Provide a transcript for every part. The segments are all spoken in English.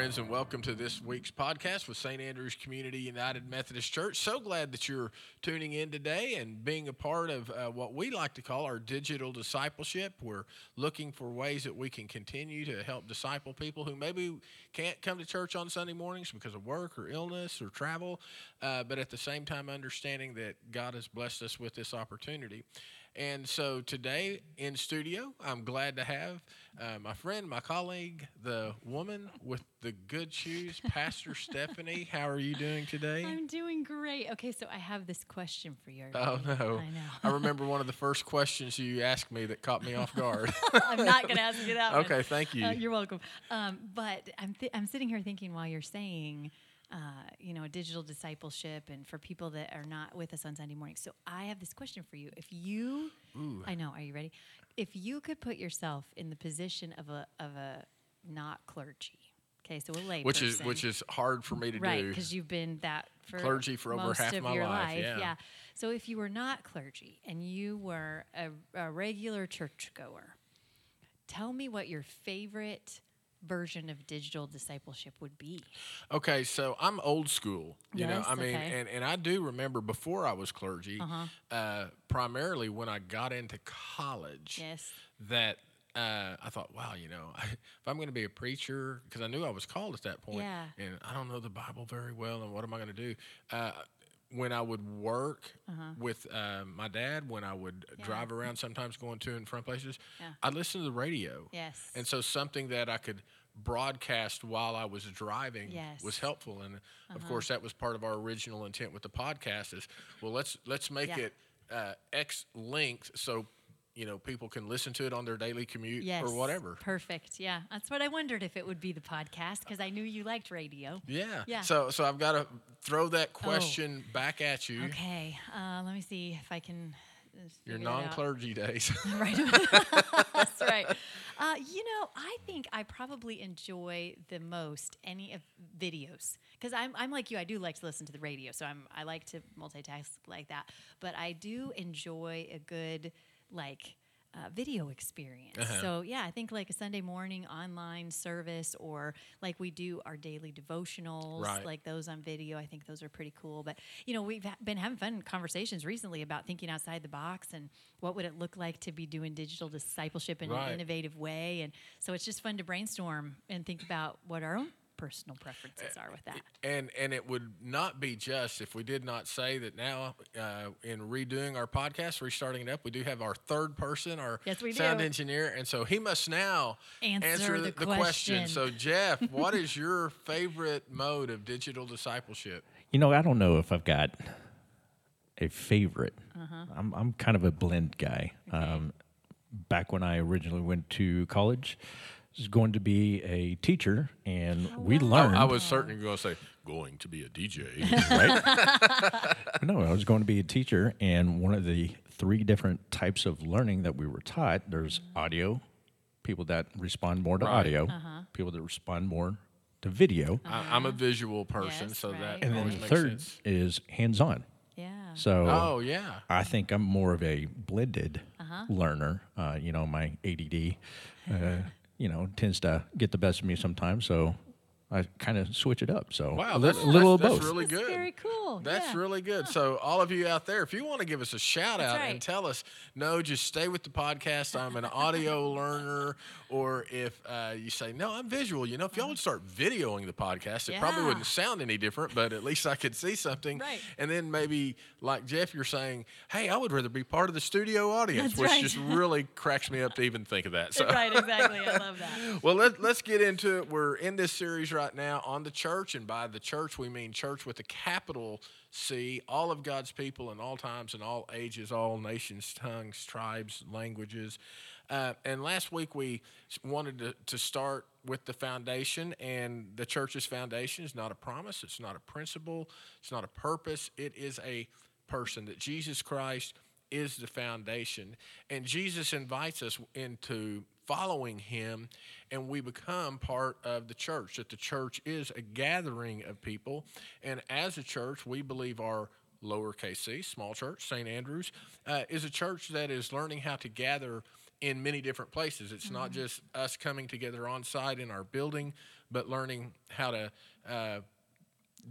Friends, and welcome to this week's podcast with St. Andrews Community United Methodist Church. So glad that you're tuning in today and being a part of uh, what we like to call our digital discipleship. We're looking for ways that we can continue to help disciple people who maybe can't come to church on Sunday mornings because of work or illness or travel, uh, but at the same time, understanding that God has blessed us with this opportunity. And so today in studio, I'm glad to have uh, my friend, my colleague, the woman with the good shoes, Pastor Stephanie. How are you doing today? I'm doing great. Okay, so I have this question for you. Oh no! I know. I remember one of the first questions you asked me that caught me off guard. I'm not going to ask you that. one. okay, thank you. Uh, you're welcome. Um, but I'm th- I'm sitting here thinking while you're saying, uh, you know, a digital discipleship, and for people that are not with us on Sunday morning. So I have this question for you. If you, Ooh. I know, are you ready? If you could put yourself in the position of a of a not clergy, okay, so a lay which is which is hard for me to right do. Right, because you've been that for Clergy for over half of my your life, yeah. So if you were not clergy and you were a, a regular churchgoer, tell me what your favorite version of digital discipleship would be. Okay, so I'm old school. You know, I mean, okay. and, and I do remember before I was clergy, Uh-huh. uh, primarily when I got into college. Yes. that uh, I thought, wow, you know, if I'm going to be a preacher, because I knew I was called at that point, Yeah. and I don't know the Bible very well, and what am I going to do? Uh, when I would work with uh, my dad, when I would Uh-huh. Yeah. drive around, sometimes going to and from places, Yeah. I'd listen to the radio. Yes. And so something that I could broadcast while I was driving Yes. was helpful. And Uh-huh. of course, that was part of our original intent with the podcast is, well, let's let's make Yeah. it uh, X length so you know people can listen to it on their daily commute Yes. or whatever. Perfect. Yeah. That's what I wondered if it would be the podcast because I knew you liked radio. Yeah. Yeah. Oh. So so I've got to throw that question back at you. Okay. Uh, let me see if I can. uh, Your figure that out. non-clergy days. right. That's right. Uh, you know, I think I probably enjoy the most any of videos because I'm, I'm like you. I do like to listen to the radio, so I'm I like to multitask like that. But I do enjoy a good like. Uh, video experience. Uh-huh. So yeah, I think like a Sunday morning online service, or like we do our daily devotionals, Right. like those on video. I think those are pretty cool. But you know, we've ha- been having fun conversations recently about thinking outside the box and what would it look like to be doing digital discipleship in Right. an innovative way. And so it's just fun to brainstorm and think about what our own personal preferences are with that. and and it would not be just if we did not say that now uh, in redoing our podcast restarting it up we do have our third person our Yes, we sound do. engineer and so he must now Answer the question. question. so jeff what is your favorite mode of digital discipleship You know, I don't know if I've got a favorite. Uh-huh. I'm I'm kind of a blend guy. Um, back when I originally went to college, I was going to be a teacher, and we wow. learned. i was certainly going to say going to be a dj right? no, I was going to be a teacher, and one of the three different types of learning that we were taught there's audio, people that respond more to Right. audio, Uh-huh. people that respond more to video, I, i'm a visual person Yes, so right. that and then the third sense is hands on. Yeah. So, oh yeah I think I'm more of a blended Uh-huh. learner. Uh, you know, my ADD, uh, you know, tends to get the best of me sometimes. So I kind of switch it up. So Wow, that's, a little that's, of that's both. really That's good. very cool. That's yeah. really good. So, all of you out there, if you want to give us a shout That's out and tell us, no, just stay with the podcast. I'm an audio learner. Or if uh, you say, no, I'm visual. You know, if y'all would start videoing the podcast, it probably wouldn't sound any different, but at least I could see something. Right. And then maybe, like Jeff, you're saying, hey, I would rather be part of the studio audience, That's which right. just really cracks me up to even think of that. So. right, exactly. I love that. Well, let, let's get into it. We're in this series right now on the church, and by the church, we mean church with a capital C, all of God's people in all times and all ages, all nations, tongues, tribes, languages. Uh, and last week we wanted to, to start with the foundation, and the church's foundation is not a promise, it's not a principle, it's not a purpose, it is a person that Jesus Christ is the foundation. And Jesus invites us into following him, and we become part of the church. That the church is a gathering of people. And as a church, we believe our lowercase c, small church, St. Andrews, uh, is a church that is learning how to gather in many different places. It's not just us coming together on site in our building, but learning how to. Uh,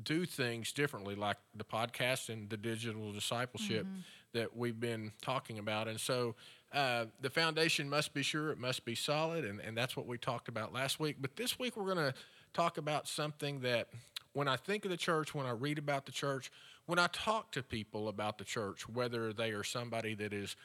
do things differently, like the podcast and the digital discipleship that we've been talking about. And so uh, the foundation must be sure, it must be solid, and, and that's what we talked about last week. But this week we're going to talk about something that when I think of the church, when I read about the church, when I talk to people about the church, whether they are somebody that is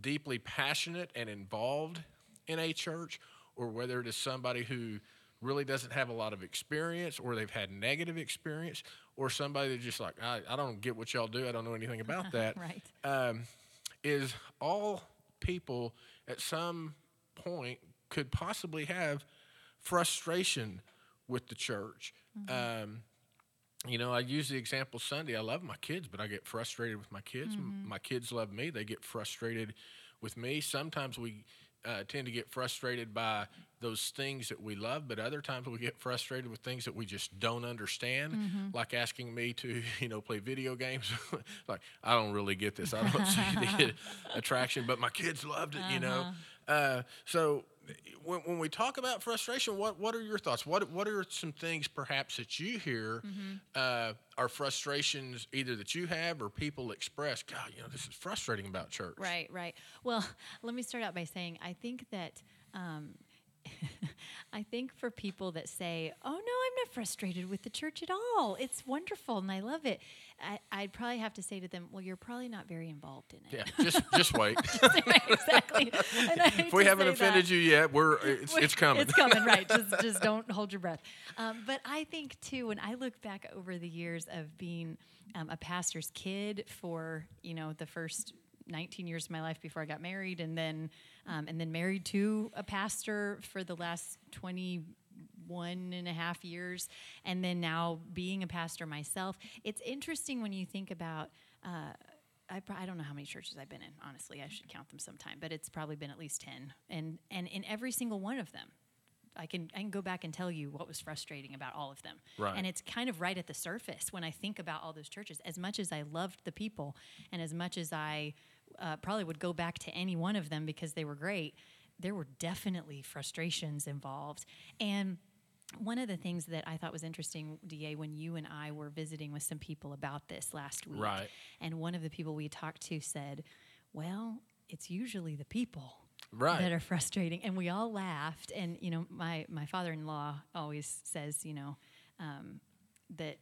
deeply passionate and involved in a church, or whether it is somebody who really doesn't have a lot of experience or they've had negative experience or somebody that's just like I, I don't get what y'all do i don't know anything about that Right. um, is all people at some point could possibly have frustration with the church um, you know, I use the example Sunday. I love my kids, but I get frustrated with my kids. M My kids love me. They get frustrated with me. Sometimes we uh, tend to get frustrated by those things that we love, but other times we get frustrated with things that we just don't understand, like asking me to, you know, play video games. like, I don't really get this. I don't see the attraction, but my kids loved it, you know. Uh, so when, when we talk about frustration, what what are your thoughts? What what are some things perhaps that you hear uh, are frustrations either that you have or people express? God, you know, this is frustrating about church. Right, right. Well, let me start out by saying I think that um, I think for people that say, "Oh no, I'm not frustrated with the church at all. It's wonderful and I love it," I, I'd probably have to say to them, "Well, you're probably not very involved in it." Yeah, just just wait. Right, exactly. And I hate if we haven't offended that. you yet, we're it's, it's coming. It's coming, right? Just just don't hold your breath. Um, but I think too, when I look back over the years of being um, a pastor's kid for you know the first 19 years of my life before I got married, and then um, and then married to a pastor for the last 21 and a half years, and then now being a pastor myself. It's interesting when you think about. Uh, I, I don't know how many churches I've been in. Honestly, I should count them sometime, but it's probably been at least ten. And and in every single one of them, I can I can go back and tell you what was frustrating about all of them. Right. And it's kind of right at the surface when I think about all those churches. As much as I loved the people, and as much as I uh, probably would go back to any one of them because they were great, there were definitely frustrations involved. And one of the things that I thought was interesting, Da, when you and I were visiting with some people about this last week, Right. and one of the people we talked to said, "Well, it's usually the people." Right. that are frustrating and we all laughed and you know my my father-in-law always says you know um, that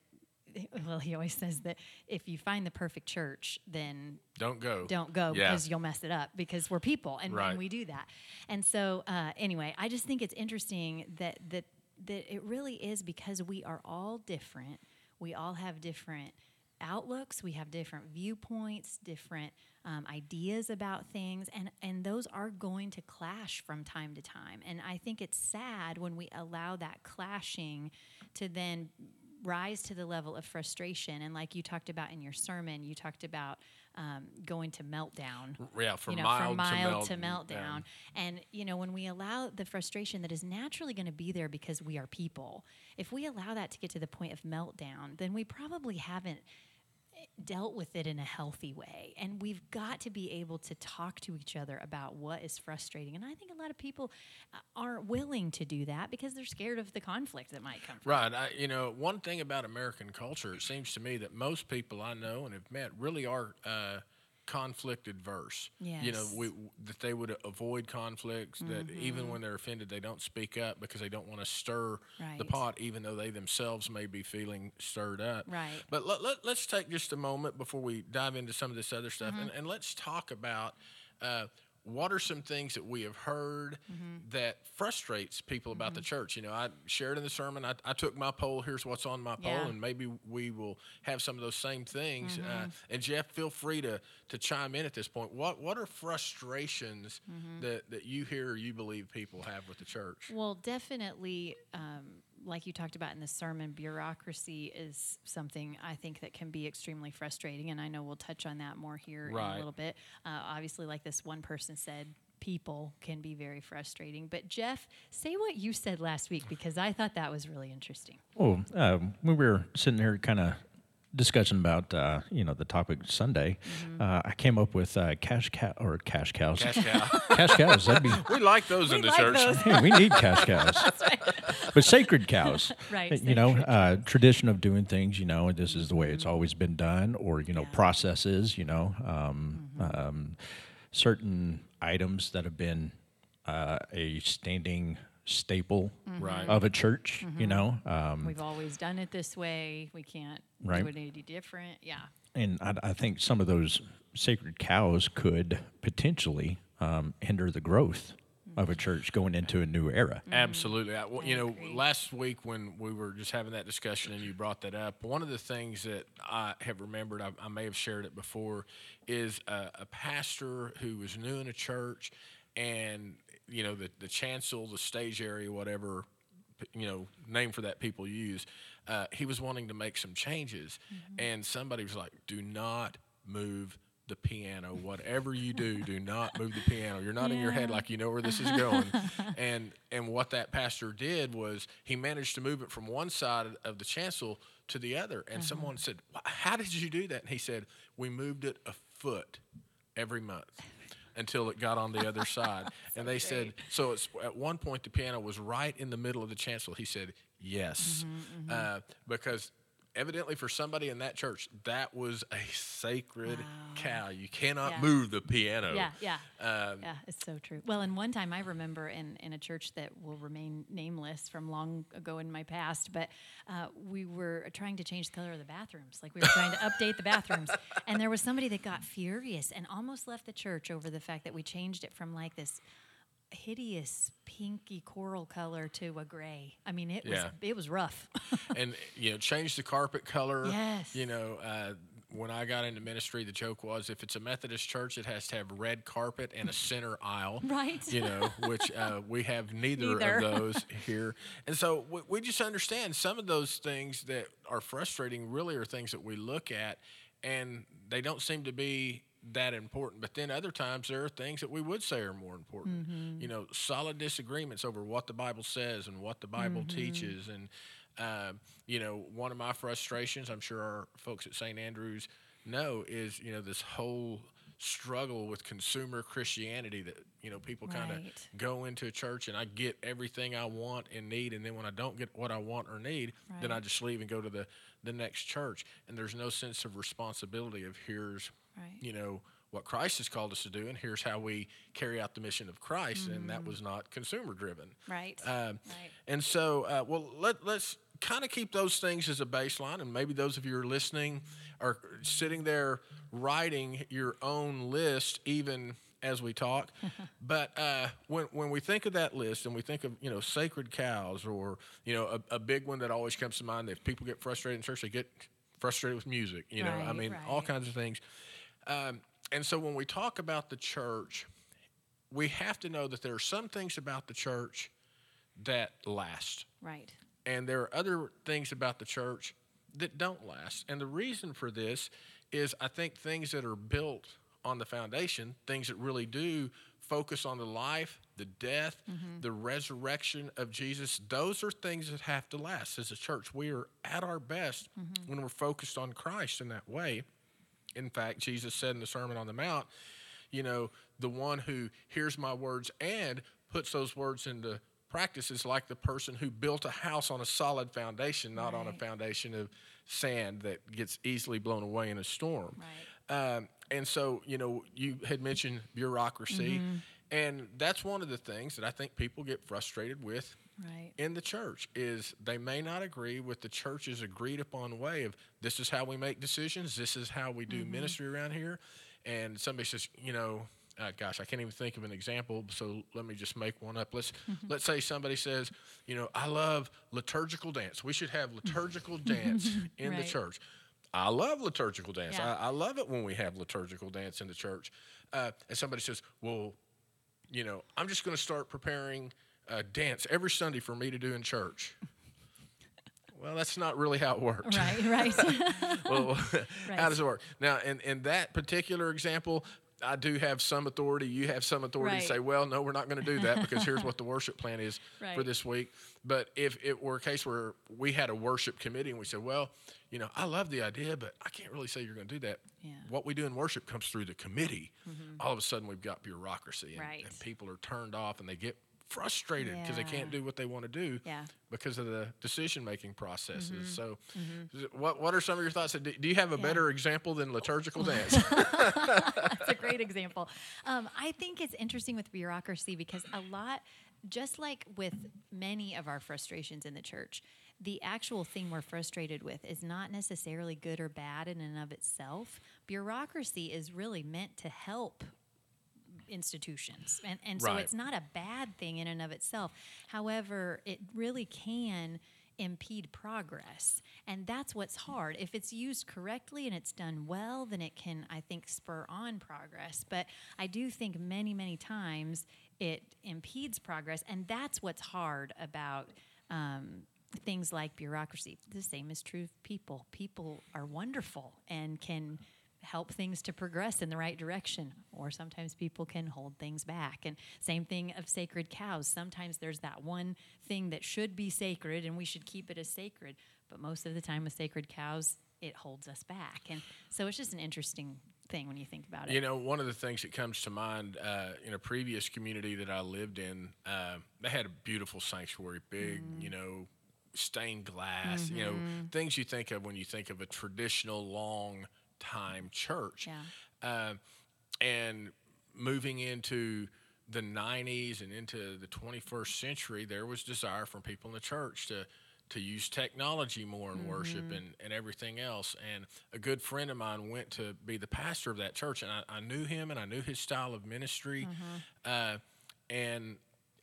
well he always says that if you find the perfect church then Don't go. don't go Yeah. because you'll mess it up because we're people and, Right. and we do that and so uh, anyway i just think it's interesting that that that it really is because we are all different we all have different outlooks we have different viewpoints different um, ideas about things and and those are going to clash from time to time. And i think it's sad when we allow that clashing to then rise to the level of frustration. And like you talked about in your sermon you talked about um, going to meltdown Yeah, from you know, mild, from mild to, to melt- meltdown. And you know, when we allow the frustration that is naturally going to be there because we are people, if we allow that to get to the point of meltdown, then we probably haven't dealt with it in a healthy way. And we've got to be able to talk to each other about what is frustrating. And I think a lot of people uh, aren't willing to do that because they're scared of the conflict that might come from. Right. I, you know, one thing about American culture, it seems to me that most people I know and have met really are uh, conflict adverse. You know, we, that they would avoid conflicts, that even when they're offended, they don't speak up because they don't want to stir the pot, even though they themselves may be feeling stirred up. Right. But let, let, let's take just a moment before we dive into some of this other stuff Mm-hmm. and, and let's talk about. Uh, what are some things that we have heard that frustrates people about the church? You know, I shared in the sermon. I, I took my poll. Here's what's on my poll, Yeah. and maybe we will have some of those same things. Uh, and Jeff, feel free to to chime in at this point. What what are frustrations that that you hear or you believe people have with the church? Well, definitely, um, like you talked about in the sermon, bureaucracy is something I think that can be extremely frustrating, and I know we'll touch on that more here in a little bit. Uh, obviously, like this one person said, people can be very frustrating. But Jeff, say what you said last week because I thought that was really interesting. Well, uh, when we were sitting here kind of discussing about uh, you know the topic Sunday, uh, I came up with uh, cash cow or cash cows. Cash cow. cash cows. That'd be. we like those in the like church. those. Hey, we need cash cows, but sacred cows. Right, You know, sacred uh, tradition of doing things. You know, and this is the way it's always been done, or you know, Yeah. processes. You know, um, um, certain items that have been uh, a standing staple Right. of a church. You know, um, We've always done it this way. We can't Right. do it any different. Yeah. and I, I think some of those sacred cows could potentially um, hinder the growth of a church going into a new era. Absolutely. I, well, you I know, last week when we were just having that discussion and you brought that up, one of the things that I have remembered, I, I may have shared it before, is a, a pastor who was new in a church and, you know, the, the chancel, the stage area, whatever, you know, name for that people use, uh, he was wanting to make some changes. And somebody was like, do not move the piano. Whatever you do, do not move the piano. You're not in your head like you know where this is going. and and what that pastor did was he managed to move it from one side of the chancel to the other. And someone said, "How did you do that?" And he said, "We moved it a foot every month." Until it got on the other side, and they said, so it's at one point the piano was right in the middle of the chancel. He said, "Yes," Mm-hmm, Uh, because evidently for somebody in that church, that was a sacred cow. You cannot Yeah. move the piano. Yeah, yeah. Um, Yeah, it's so true. Well, and one time I remember in, in a church that will remain nameless from long ago in my past, but uh, we were trying to change the color of the bathrooms. Like we were trying to update the bathrooms. And there was somebody that got furious and almost left the church over the fact that we changed it from like this hideous pinky coral color to a gray. I mean, it was it was rough. and you know change the carpet color Yes. you know uh, when i got into ministry the joke was if it's a methodist church it has to have red carpet and a center aisle Right. you know which uh, we have neither, Neither. of those here and so we, we just understand some of those things that are frustrating really are things that we look at and they don't seem to be that important. But then other times there are things that we would say are more important. You know solid disagreements over what the bible says and what the bible teaches. And um, you know one of my frustrations i'm sure our folks at st andrews know is you know this whole struggle with consumer christianity that you know people kind of Right. go into a church and i get everything i want and need and then when i don't get what i want or need then i just leave and go to the the next church. And there's no sense of responsibility of here's Right. you know what Christ has called us to do, and here's how we carry out the mission of Christ, and that was not consumer driven. right. Um, Right. And so, uh, well, let, let's kind of keep those things as a baseline, and maybe those of you are listening are sitting there writing your own list, even as we talk. but uh, when when we think of that list, and we think of you know sacred cows, or you know a, a big one that always comes to mind, if people get frustrated in church, they get frustrated with music. You know, I Right, mean, all right. kinds of things. Um, and so when we talk about the church, we have to know that there are some things about the church that last. right. And there are other things about the church that don't last. And the reason for this is I think things that are built on the foundation, things that really do focus on the life, the death, the resurrection of Jesus, those are things that have to last. As a church, we are at our best when we're focused on Christ in that way. In fact, Jesus said in the Sermon on the Mount, you know, the one who hears my words and puts those words into practice is like the person who built a house on a solid foundation, not on a foundation of sand that gets easily blown away in a storm. Right. Um, and so, you know, you had mentioned bureaucracy, Mm-hmm. and that's one of the things that I think people get frustrated with Right. in the church is they may not agree with the church's agreed upon way of this is how we make decisions, this is how we do Mm-hmm. ministry around here, and somebody says, you know, uh, gosh, I can't even think of an example. So let me just make one up. Let's let's say somebody says, you know, I love liturgical dance. We should have liturgical dance in the church. I love liturgical dance. Yeah. I, I love it when we have liturgical dance in the church. Uh, and somebody says, well, you know, I'm just going to start preparing a dance every Sunday for me to do in church. well, that's not really how it works. Right, right. well, Right. how does it work? Now, in, in that particular example, I do have some authority. You have some authority to say, well, no, we're not going to do that because here's what the worship plan is for this week. But if it were a case where we had a worship committee and we said, well, you know, I love the idea, but I can't really say you're going to do that. Yeah. Mm-hmm. What we do in worship comes through the committee. All of a sudden, we've got bureaucracy, and, Right. and people are turned off and they get frustrated because they can't do what they want to do Yeah. because of the decision making processes. So, what what are some of your thoughts? Do, do you have a Mm-hmm. Yeah. better example than liturgical dance? That's a great example. Um, I think it's interesting with bureaucracy because a lot, just like with many of our frustrations in the church, the actual thing we're frustrated with is not necessarily good or bad in and of itself. Bureaucracy is really meant to help institutions. And, and so Right. it's not a bad thing in and of itself. However, it really can impede progress. And that's what's hard. If it's used correctly and it's done well, then it can, I think, spur on progress. But I do think many, many times it impedes progress. And that's what's hard about. Um, Things like bureaucracy. The same is true of people. People are wonderful and can help things to progress in the right direction or sometimes people can hold things back and same thing of sacred cows sometimes there's that one thing that should be sacred and we should keep it as sacred but most of the time with sacred cows it holds us back and so it's just an interesting thing when you think about it You know, one of the things that comes to mind uh, in a previous community that I lived in, uh, they had a beautiful sanctuary, big, Mm. you know, stained glass, you know, Mm-hmm. things you think of when you think of a traditional long time church. Yeah. Uh, and moving into the 90s and into the 21st century, there was desire from people in the church to to use technology more in worship and, and everything else. And a good friend of mine went to be the pastor of that church, and I, I knew him and I knew his style of ministry. Uh, and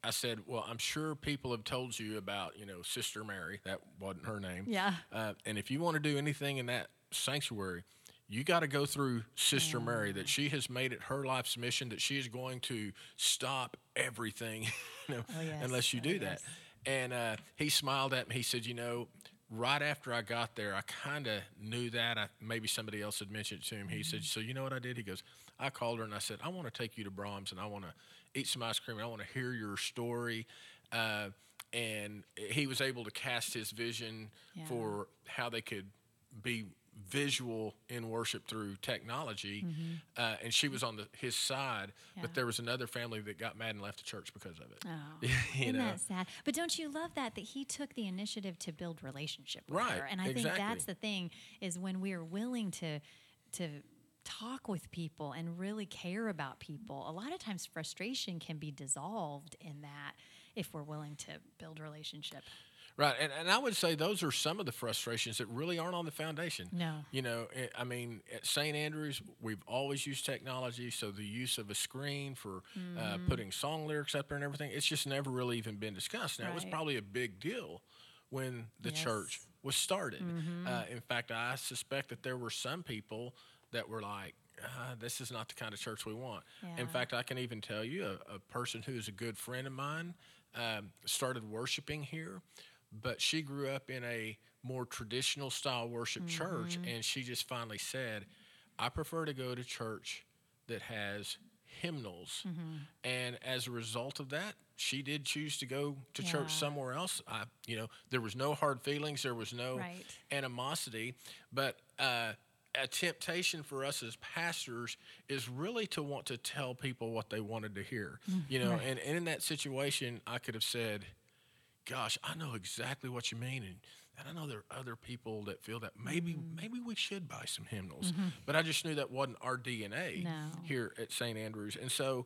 I said, "Well, I'm sure people have told you about, you know, Sister Mary. That wasn't her name. Yeah. Uh, and if you want to do anything in that sanctuary, you got to go through Sister Mary. That she has made it her life's mission. That she is going to stop everything, you know, Oh, yes. unless you Oh, do that." yes. And uh, he smiled at me. He said, "You know." Right after I got there, I kind of knew that. I, maybe somebody else had mentioned it to him. He said, "So you know what I did?" He goes, "I called her and I said, I want to take you to Braum's and I want to eat some ice cream and I want to hear your story." Uh, and he was able to cast his vision Yeah. for how they could be visual in worship through technology. Uh, and she was on the, his side, Yeah. but there was another family that got mad and left the church because of it. Oh, isn't know? that sad? But don't you love that that he took the initiative to build relationship with Right, her? And I think that's the thing is when we're willing to to talk with people and really care about people. A lot of times frustration can be dissolved in that if we're willing to build relationship. Right, and, and I would say those are some of the frustrations that really aren't on the foundation. No. You know, eh, I mean, at St. Andrews, we've always used technology, so the use of a screen for uh, Mm-hmm. putting song lyrics up there and everything, it's just never really even been discussed. Now, it was probably a big deal when the Yes. church was started. Mm-hmm. Uh, in fact, I suspect that there were some people that were like, uh, this is not the kind of church we want. In fact, I can even tell you a, a person who is a good friend of mine um, started worshiping here, but she grew up in a more traditional style worship church, mm-hmm. and she just finally said, I prefer to go to church that has hymnals. Mm-hmm. And as a result of that, she did choose to go to Yeah. church somewhere else. I, you know, there was no hard feelings, there was no Right. animosity, but uh, a temptation for us as pastors is really to want to tell people what they wanted to hear. Mm, you know, Right. and, and in that situation, I could have said, "Gosh, I know exactly what you mean," and, and I know there are other people that feel that maybe maybe we should buy some hymnals, but I just knew that wasn't our DNA No. here at St. Andrews, and so.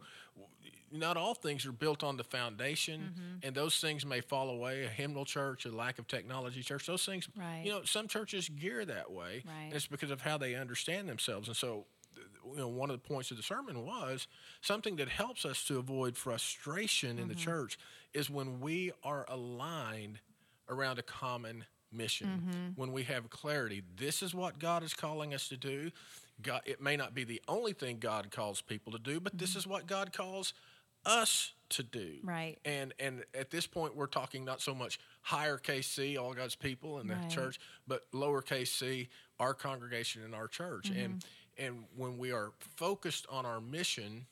Not all things are built on the foundation, Mm-hmm. and those things may fall away. A hymnal church, a lack of technology church, those things, Right. you know, some churches gear that way. and it's because of how they understand themselves. And so, you know, one of the points of the sermon was something that helps us to avoid frustration in the mm-hmm. church is when we are aligned around a common mission. Mm-hmm. When we have clarity, this is what God is calling us to do. God, it may not be the only thing God calls people to do, but this mm-hmm. is what God calls us to do. Right. And and at this point, we're talking not so much higher case C, all God's people in the Right. church, but lowercase c, our congregation and our church. Mm-hmm. And and when we are focused on our mission,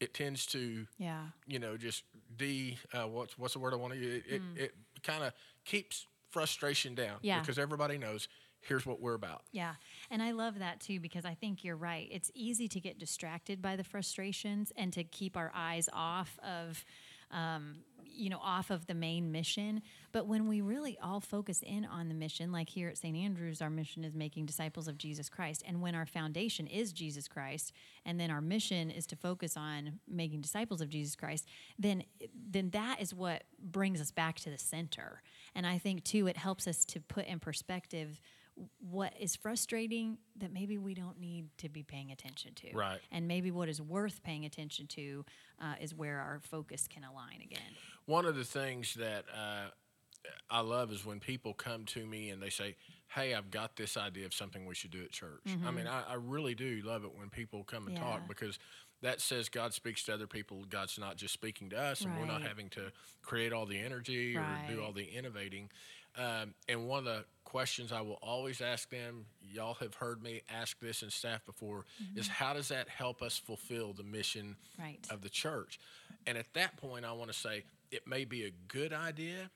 it tends to Yeah. you know just de uh, what's what's the word I want to use? It it, it kind of keeps frustration down Mm. Yeah. because everybody knows here's what we're about. Yeah. And I love that too because I think you're right. It's easy to get distracted by the frustrations and to keep our eyes off of, um, you know, off of the main mission. But when we really all focus in on the mission, like here at St. Andrews, our mission is making disciples of Jesus Christ. And when our foundation is Jesus Christ, and then our mission is to focus on making disciples of Jesus Christ, then then that is what brings us back to the center. And I think too, it helps us to put in perspective what is frustrating that maybe we don't need to be paying attention to. Right. And maybe what is worth paying attention to uh, is where our focus can align again. One of the things that uh, I love is when people come to me and they say, "Hey, I've got this idea of something we should do at church." I mean, I, I really do love it when people come and Mm-hmm. Yeah. talk because that says God speaks to other people. God's not just speaking to us, and we're not having to create all the energy or do all the innovating. Um, and one of the questions I will always ask them, y'all have heard me ask this in staff before, is how does that help us fulfill the mission Mm-hmm. Right. of the church. And at that point, I want to say it may be a good idea,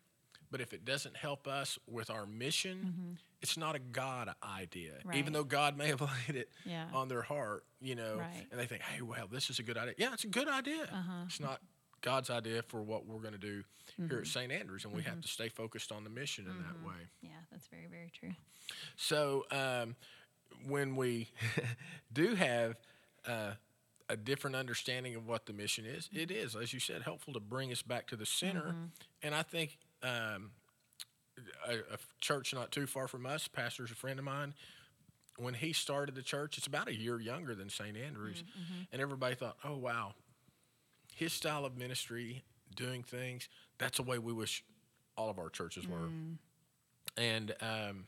but if it doesn't help us with our mission, it's not a God idea. Mm-hmm. Right. Even though God may have laid it Yeah. on their heart, you know, Right. Uh-huh. and they think, hey, well, this is a good idea. Yeah, it's a good idea. It's not God's idea for what we're going to do here Mm-hmm. at St. Andrews, and we have to stay focused on the mission in that way. Yeah, that's very, very true. So um, when we do have uh, a different understanding of what the mission is, it is, as you said, helpful to bring us back to the center. And I think um, a, a church not too far from us, pastor's a friend of mine. When he started the church, it's about a year younger than St. Andrews, and everybody thought, "Oh wow, his style of ministry, doing things, that's the way we wish all of our churches were." And um,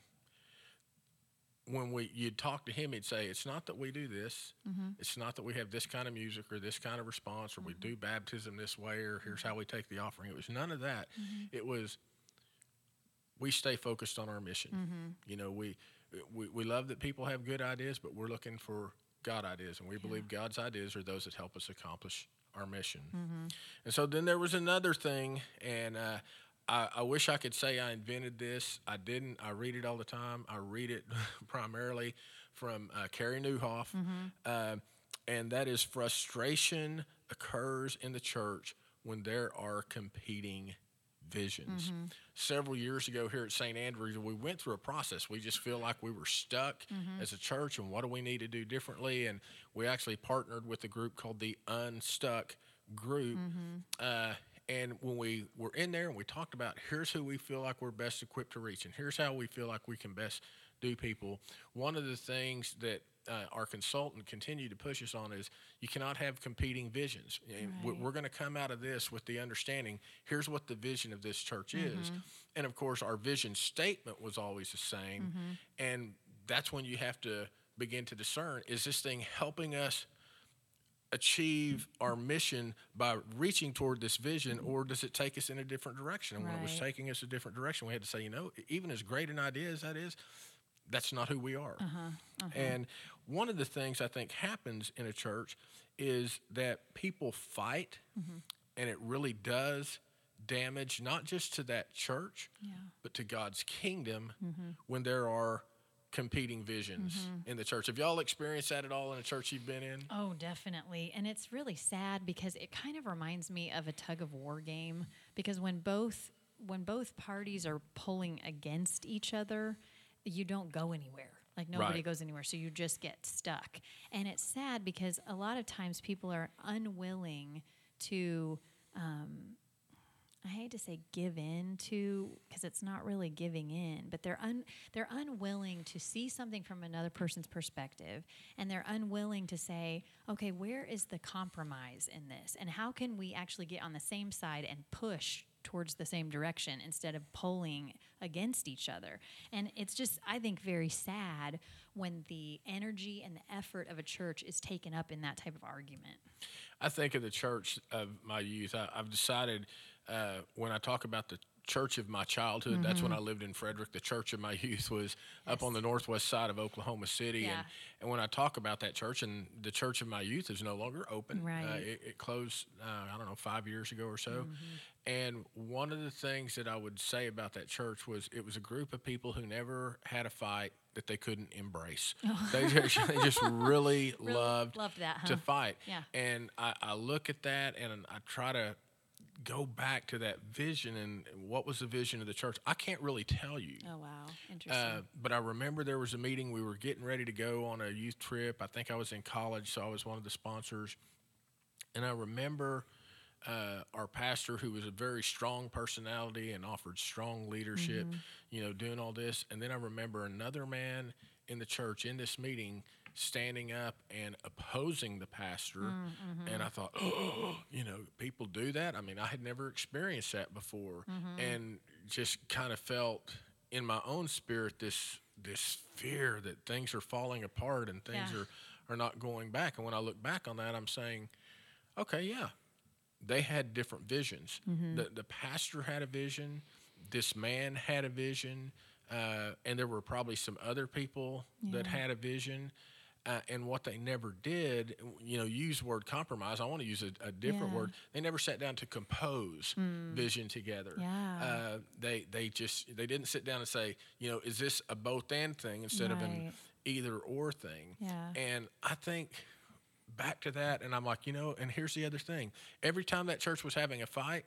when we you'd talk to him, he'd say, "It's not that we do this. Mm-hmm. It's not that we have this kind of music or this kind of response, or we mm-hmm. do baptism this way, or here's how we take the offering." It was none of that. Mm-hmm. It was we stay focused on our mission. You know, we, we we love that people have good ideas, but we're looking for God ideas, and we believe God's ideas are those that help us accomplish our mission. And so then there was another thing, and uh, I, I wish I could say I invented this. I didn't. I read it all the time. I read it primarily from uh, Carey Nieuwhof, uh, and that is frustration occurs in the church when there are competing visions. Several years ago here at St. Andrews, we went through a process. We just feel like we were stuck as a church, and what do we need to do differently? And we actually partnered with a group called the Unstuck Group. Uh, and when we were in there and we talked about here's who we feel like we're best equipped to reach, and here's how we feel like we can best do people, one of the things that uh, our consultant continued to push us on is you cannot have competing visions. Right. We're going to come out of this with the understanding here's what the vision of this church is. And of course, our vision statement was always the same. And that's when you have to begin to discern is this thing helping us achieve mm-hmm. our mission by reaching toward this vision, mm-hmm. or does it take us in a different direction? And when it was taking us a different direction, we had to say, you know, even as great an idea as that is, that's not who we are. Uh-huh, uh-huh. And one of the things I think happens in a church is that people fight, mm-hmm. and it really does damage not just to that church, but to God's kingdom when there are competing visions in the church. Have y'all experienced that at all in a church you've been in? Oh, definitely. And it's really sad because it kind of reminds me of a tug of war game because when both when both parties are pulling against each other, you don't go anywhere. Like nobody Right. goes anywhere, so you just get stuck. And it's sad because a lot of times people are unwilling to um, I hate to say give in to because it's not really giving in, but they're un, they're unwilling to see something from another person's perspective and they're unwilling to say, "Okay, where is the compromise in this? And how can we actually get on the same side and push towards the same direction instead of pulling against each other?" And it's just I think very sad when the energy and the effort of a church is taken up in that type of argument. I think of the church of my youth. I, I've decided uh, when I talk about the church of my childhood, mm-hmm. that's when I lived in Frederick. The church of my youth was yes. up on the northwest side of Oklahoma City. Yeah. And, and when I talk about that church, and the church of my youth is no longer open, uh, right. Uh, it, it, closed, uh, I don't know, five years ago or so. Mm-hmm. And one of the things that I would say about that church was it was a group of people who never had a fight that they couldn't embrace. Oh. They, just, they just really, really loved, loved that, huh? to fight. Yeah. And I, I look at that and I try to go back to that vision and what was the vision of the church. I can't really tell you. Oh wow, interesting. Uh, but I remember there was a meeting. We were getting ready to go on a youth trip. I think I was in college, so I was one of the sponsors. And I remember uh, our pastor, who was a very strong personality and offered strong leadership, mm-hmm. you know, doing all this. And then I remember another man in the church in this meeting standing up and opposing the pastor. Mm-hmm. And I thought, oh, you know, people do that. I mean, I had never experienced that before, mm-hmm. and just kind of felt in my own spirit this this fear that things are falling apart and things yeah. are are not going back. And when I look back on that, I'm saying, okay, yeah, they had different visions. Mm-hmm. The the pastor had a vision. This man had a vision. Uh, and there were probably some other people yeah. that had a vision. Uh, and what they never did, you know, use word compromise. I want to use a, a different yeah. word. They never sat down to compose mm. vision together. Yeah. Uh, they they just they didn't sit down and say, you know, is this a both and thing instead right. of an either or thing. Yeah. And I think back to that, and I'm like, you know, and here's the other thing. Every time that church was having a fight,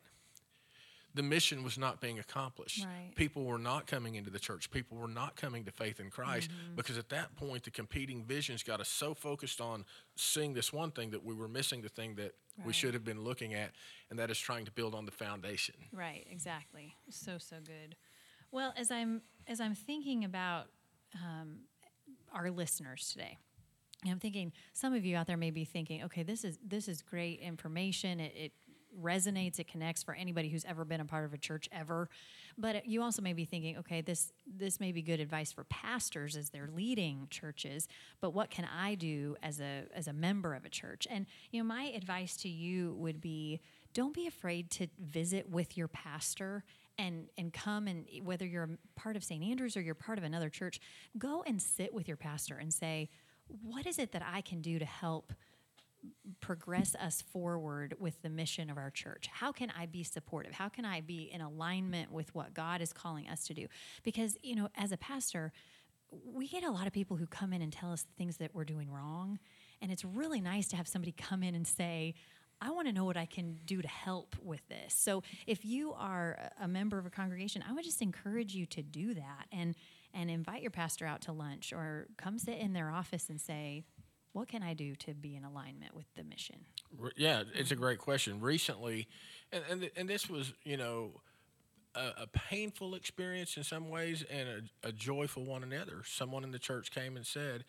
the mission was not being accomplished. Right. People were not coming into the church. People were not coming to faith in Christ mm-hmm. because at that point, the competing visions got us so focused on seeing this one thing that we were missing the thing that right. we should have been looking at, and that is trying to build on the foundation. Right. Exactly. So so good. Well, as I'm as I'm thinking about um, our listeners today. I'm thinking some of you out there may be thinking, okay, this is this is great information. It, it resonates, it connects for anybody who's ever been a part of a church ever. But you also may be thinking, okay, this this may be good advice for pastors as they're leading churches, but what can I do as a as a member of a church? And you know, my advice to you would be don't be afraid to visit with your pastor and and come and whether you're part of St. Andrews or you're part of another church, go and sit with your pastor and say, what is it that I can do to help progress us forward with the mission of our church? How can I be supportive? How can I be in alignment with what God is calling us to do? Because, you know, as a pastor, we get a lot of people who come in and tell us things that we're doing wrong. And it's really nice to have somebody come in and say, I want to know what I can do to help with this. So if you are a member of a congregation, I would just encourage you to do that and and invite your pastor out to lunch or come sit in their office and say, what can I do to be in alignment with the mission? Yeah, it's a mm-hmm. great question. Recently, and and, and this was you know a, a painful experience in some ways and a, a joyful one another. Someone in the church came and said,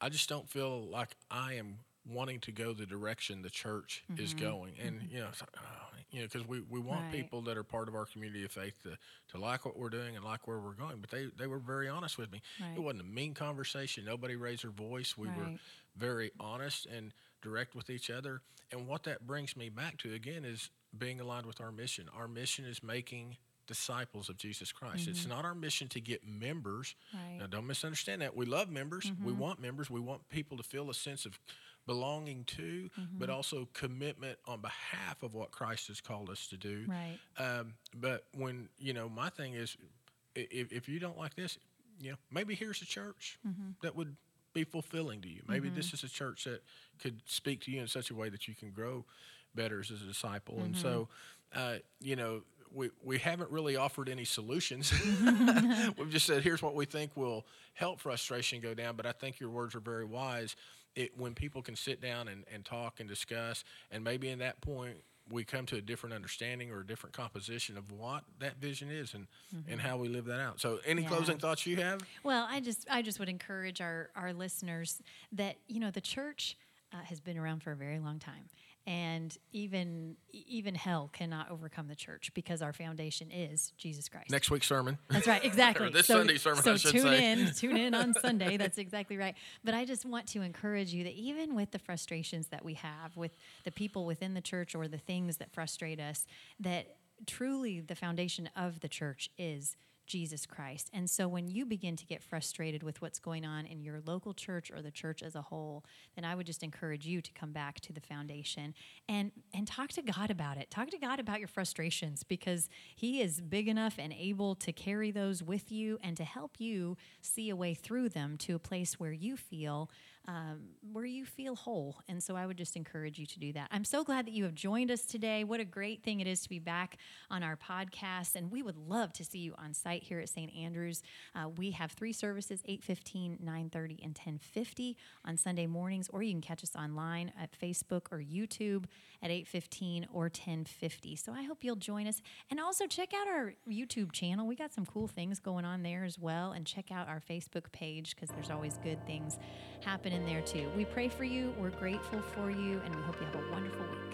"I just don't feel like I am." Wanting to go the direction the church mm-hmm. is going and mm-hmm. you know oh, you know, because we, we want right. people that are part of our community of faith to, to like what we're doing and like where we're going. But they, they were very honest with me. Right. It wasn't a mean conversation. Nobody raised their voice. We right. were very honest and direct with each other. And what that brings me back to, again, is being aligned with our mission. Our mission is making disciples of Jesus Christ. Mm-hmm. It's not our mission to get members. Now, don't misunderstand that. We love members. Mm-hmm. We want members. We want people to feel a sense of belonging to, mm-hmm. but also commitment on behalf of what Christ has called us to do. Right. Um, but when you know, my thing is, if, if you don't like this, you know, maybe here's a church mm-hmm. that would be fulfilling to you. Maybe mm-hmm. this is a church that could speak to you in such a way that you can grow better as a disciple. And so, mm-hmm. uh, you know, we, we haven't really offered any solutions. We've just said, here's what we think will help frustration go down. But I think your words are very wise it, when people can sit down and, and talk and discuss, and maybe in that point we come to a different understanding or a different composition of what that vision is and, and how we live that out. So, any Mm-hmm. Yeah. closing thoughts you have? Well, I just I just would encourage our our listeners that you know the church uh, has been around for a very long time, and even even hell cannot overcome the church because our foundation is Jesus Christ. Next week's sermon. That's right, exactly. this so, Sunday's sermon, so I should tune say. in, tune in on Sunday. That's exactly right. But I just want to encourage you that even with the frustrations that we have with the people within the church or the things that frustrate us, that truly the foundation of the church is Jesus Christ. And so when you begin to get frustrated with what's going on in your local church or the church as a whole, then I would just encourage you to come back to the foundation and and talk to God about it. Talk to God about your frustrations because he is big enough and able to carry those with you and to help you see a way through them to a place where you feel um, where you feel whole. And so I would just encourage you to do that. I'm so glad that you have joined us today. What a great thing it is to be back on our podcast. And we would love to see you on site here at St. Andrews. Uh, we have three services, 815, 930, and 1050 on Sunday mornings, or you can catch us online at Facebook or YouTube at 815 or 1050. So I hope you'll join us. And also check out our YouTube channel. We got some cool things going on there as well. And check out our Facebook page because there's always good things happening there too. We pray for you. We're grateful for you. And we hope you have a wonderful week.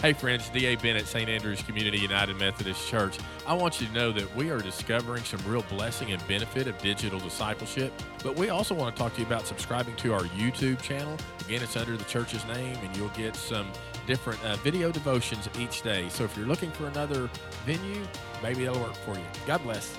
Hey, friends, D.A. Bennett, St. Andrews Community United Methodist Church. I want you to know that we are discovering some real blessing and benefit of digital discipleship, but we also want to talk to you about subscribing to our YouTube channel. Again, it's under the church's name, and you'll get some different uh, video devotions each day. So if you're looking for another venue, maybe that'll work for you. God bless.